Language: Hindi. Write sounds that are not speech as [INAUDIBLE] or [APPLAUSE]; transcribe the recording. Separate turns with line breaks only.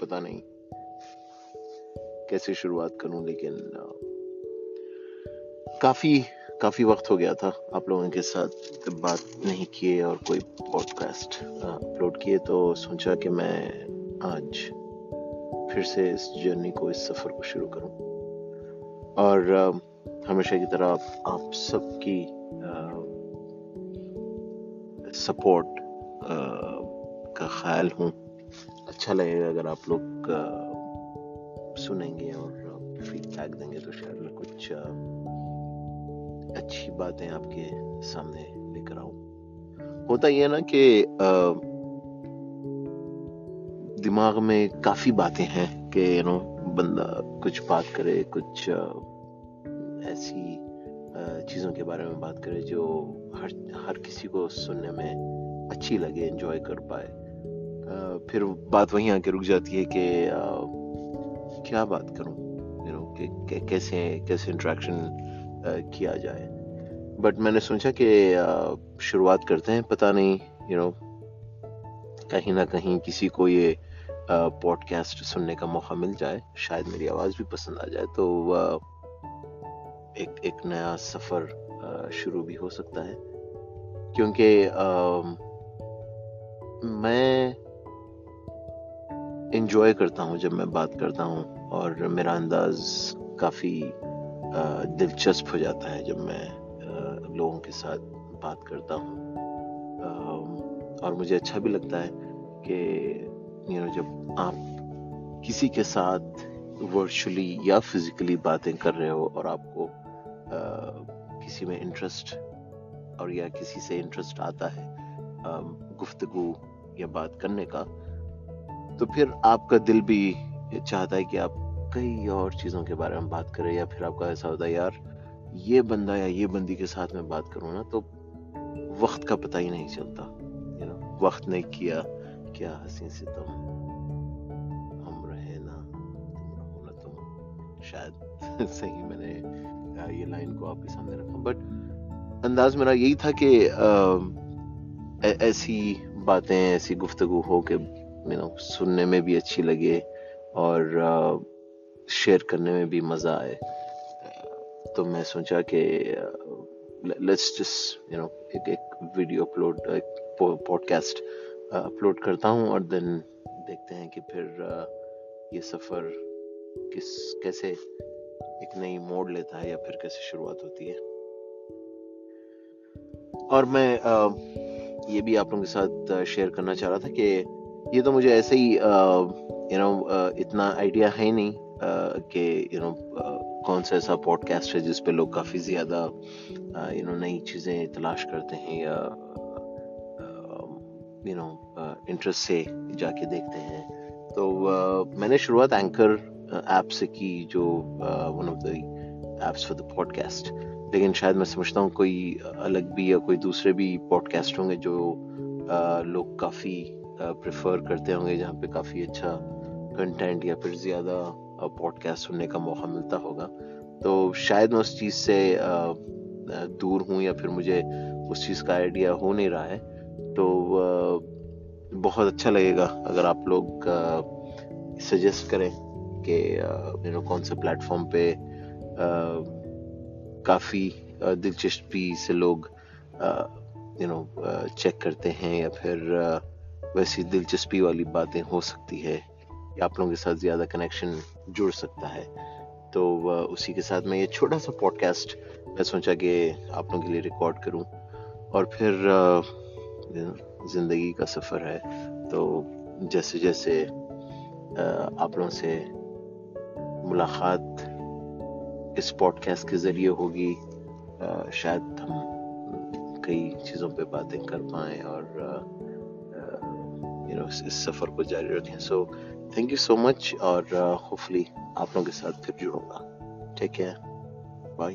पता नहीं कैसे शुरुआत करूँ, लेकिन काफ़ी काफ़ी वक्त हो गया था आप लोगों के साथ बात नहीं किए और कोई पॉडकास्ट अपलोड किए तो सोचा कि मैं आज फिर से इस जर्नी को, इस सफ़र को शुरू करूँ। और हमेशा की तरह आप आप सबकी सपोर्ट का ख्याल हूँ। अच्छा लगेगा अगर आप लोग सुनेंगे और फीडबैक देंगे तो शायद मैं कुछ अच्छी बातें आपके सामने लेकर आऊँ। होता यह ना कि दिमाग में काफ़ी बातें हैं कि यू नो बंदा कुछ बात करे, कुछ ऐसी चीज़ों के बारे में बात करे जो हर हर किसी को सुनने में अच्छी लगे एंजॉय कर पाए। फिर बात वहीं आके रुक जाती है कि क्या बात करूँ? यू नो कैसे कैसे इंट्रैक्शन किया जाए? बट मैंने सोचा कि शुरुआत करते हैं, पता नहीं यू नो कहीं ना कहीं किसी को ये पॉडकास्ट सुनने का मौका मिल जाए, शायद मेरी आवाज़ भी पसंद आ जाए तो एक एक नया सफ़र शुरू भी हो सकता है। क्योंकि मैं इंजॉय करता हूँ जब मैं बात करता हूँ और मेरा अंदाज काफ़ी दिलचस्प हो जाता है जब मैं लोगों के साथ बात करता हूँ। और मुझे अच्छा भी लगता है कि यू नो जब आप किसी के साथ वर्चुअली या फिजिकली बातें कर रहे हो और आपको किसी में इंटरेस्ट और या किसी से इंटरेस्ट आता है गुफ्तगु या बात करने का तो फिर आपका दिल भी चाहता है कि आप कई और चीज़ों के बारे में बात करें, या फिर आपका ऐसा होता है, यार, ये बंदा या ये बंदी के साथ में बात करूँ ना तो वक्त का पता ही नहीं चलता यू नो वक्त ने किया, क्या हसी से तुम, हम रहे ना, तुम तुम। शायद [LAUGHS] सही मैंने ये लाइन को आपके सामने रखा बट अंदाज मेरा यही था कि ऐसी बातें, ऐसी गुफ्तगु हो के यू नो सुनने में भी अच्छी लगे और शेयर करने में भी मज़ा आए। तो मैं सोचा कि लेट्स जस्ट यू नो एक एक वीडियो अपलोड एक पॉडकास्ट अपलोड करता हूँ और देन देखते हैं कि फिर ये सफ़र किस, कैसे एक नई मोड़ लेता है या फिर कैसे शुरुआत होती है। और मैं ये भी आप लोगों के साथ शेयर करना चाह रहा था कि ये तो मुझे ऐसे ही यू नो इतना आइडिया है नहीं कि यू नो कौन सा ऐसा पॉडकास्ट है जिस पे लोग काफ़ी ज़्यादा यू नो नई चीज़ें तलाश करते हैं या यू नो इंटरेस्ट से जाके देखते हैं। तो uh, मैंने शुरुआत एंकर ऐप से की जो one of the apps for the podcast लेकिन शायद मैं समझता हूँ कोई अलग भी या कोई दूसरे भी पॉडकास्ट होंगे जो uh, लोग काफ़ी प्रेफर करते होंगे, जहाँ पे काफ़ी अच्छा कंटेंट या फिर ज़्यादा पॉडकास्ट सुनने का मौका मिलता होगा। तो शायद मैं उस चीज़ से दूर हूँ या फिर मुझे उस चीज़ का आइडिया हो नहीं रहा है तो बहुत अच्छा लगेगा अगर आप लोग सजेस्ट करें कि यू नो कौन से प्लेटफॉर्म पे काफ़ी दिलचस्पी से लोग यू नो चेक करते हैं या फिर वैसी दिलचस्पी वाली बातें हो सकती है, या आप लोगों के साथ ज़्यादा कनेक्शन जुड़ सकता है। तो उसी के साथ मैं ये छोटा सा पॉडकास्ट मैं सोचा कि आप लोगों के लिए रिकॉर्ड करूँ। और फिर ज़िंदगी का सफ़र है तो जैसे जैसे आप लोगों से मुलाकात इस पॉडकास्ट के ज़रिए होगी शायद हम कई चीज़ों पे बातें कर पाएँ और नो इस सफ़र को जारी रखें। So thank you so much और होपफुली आप लोगों के साथ फिर जुड़ूँगा। ठीक है बाय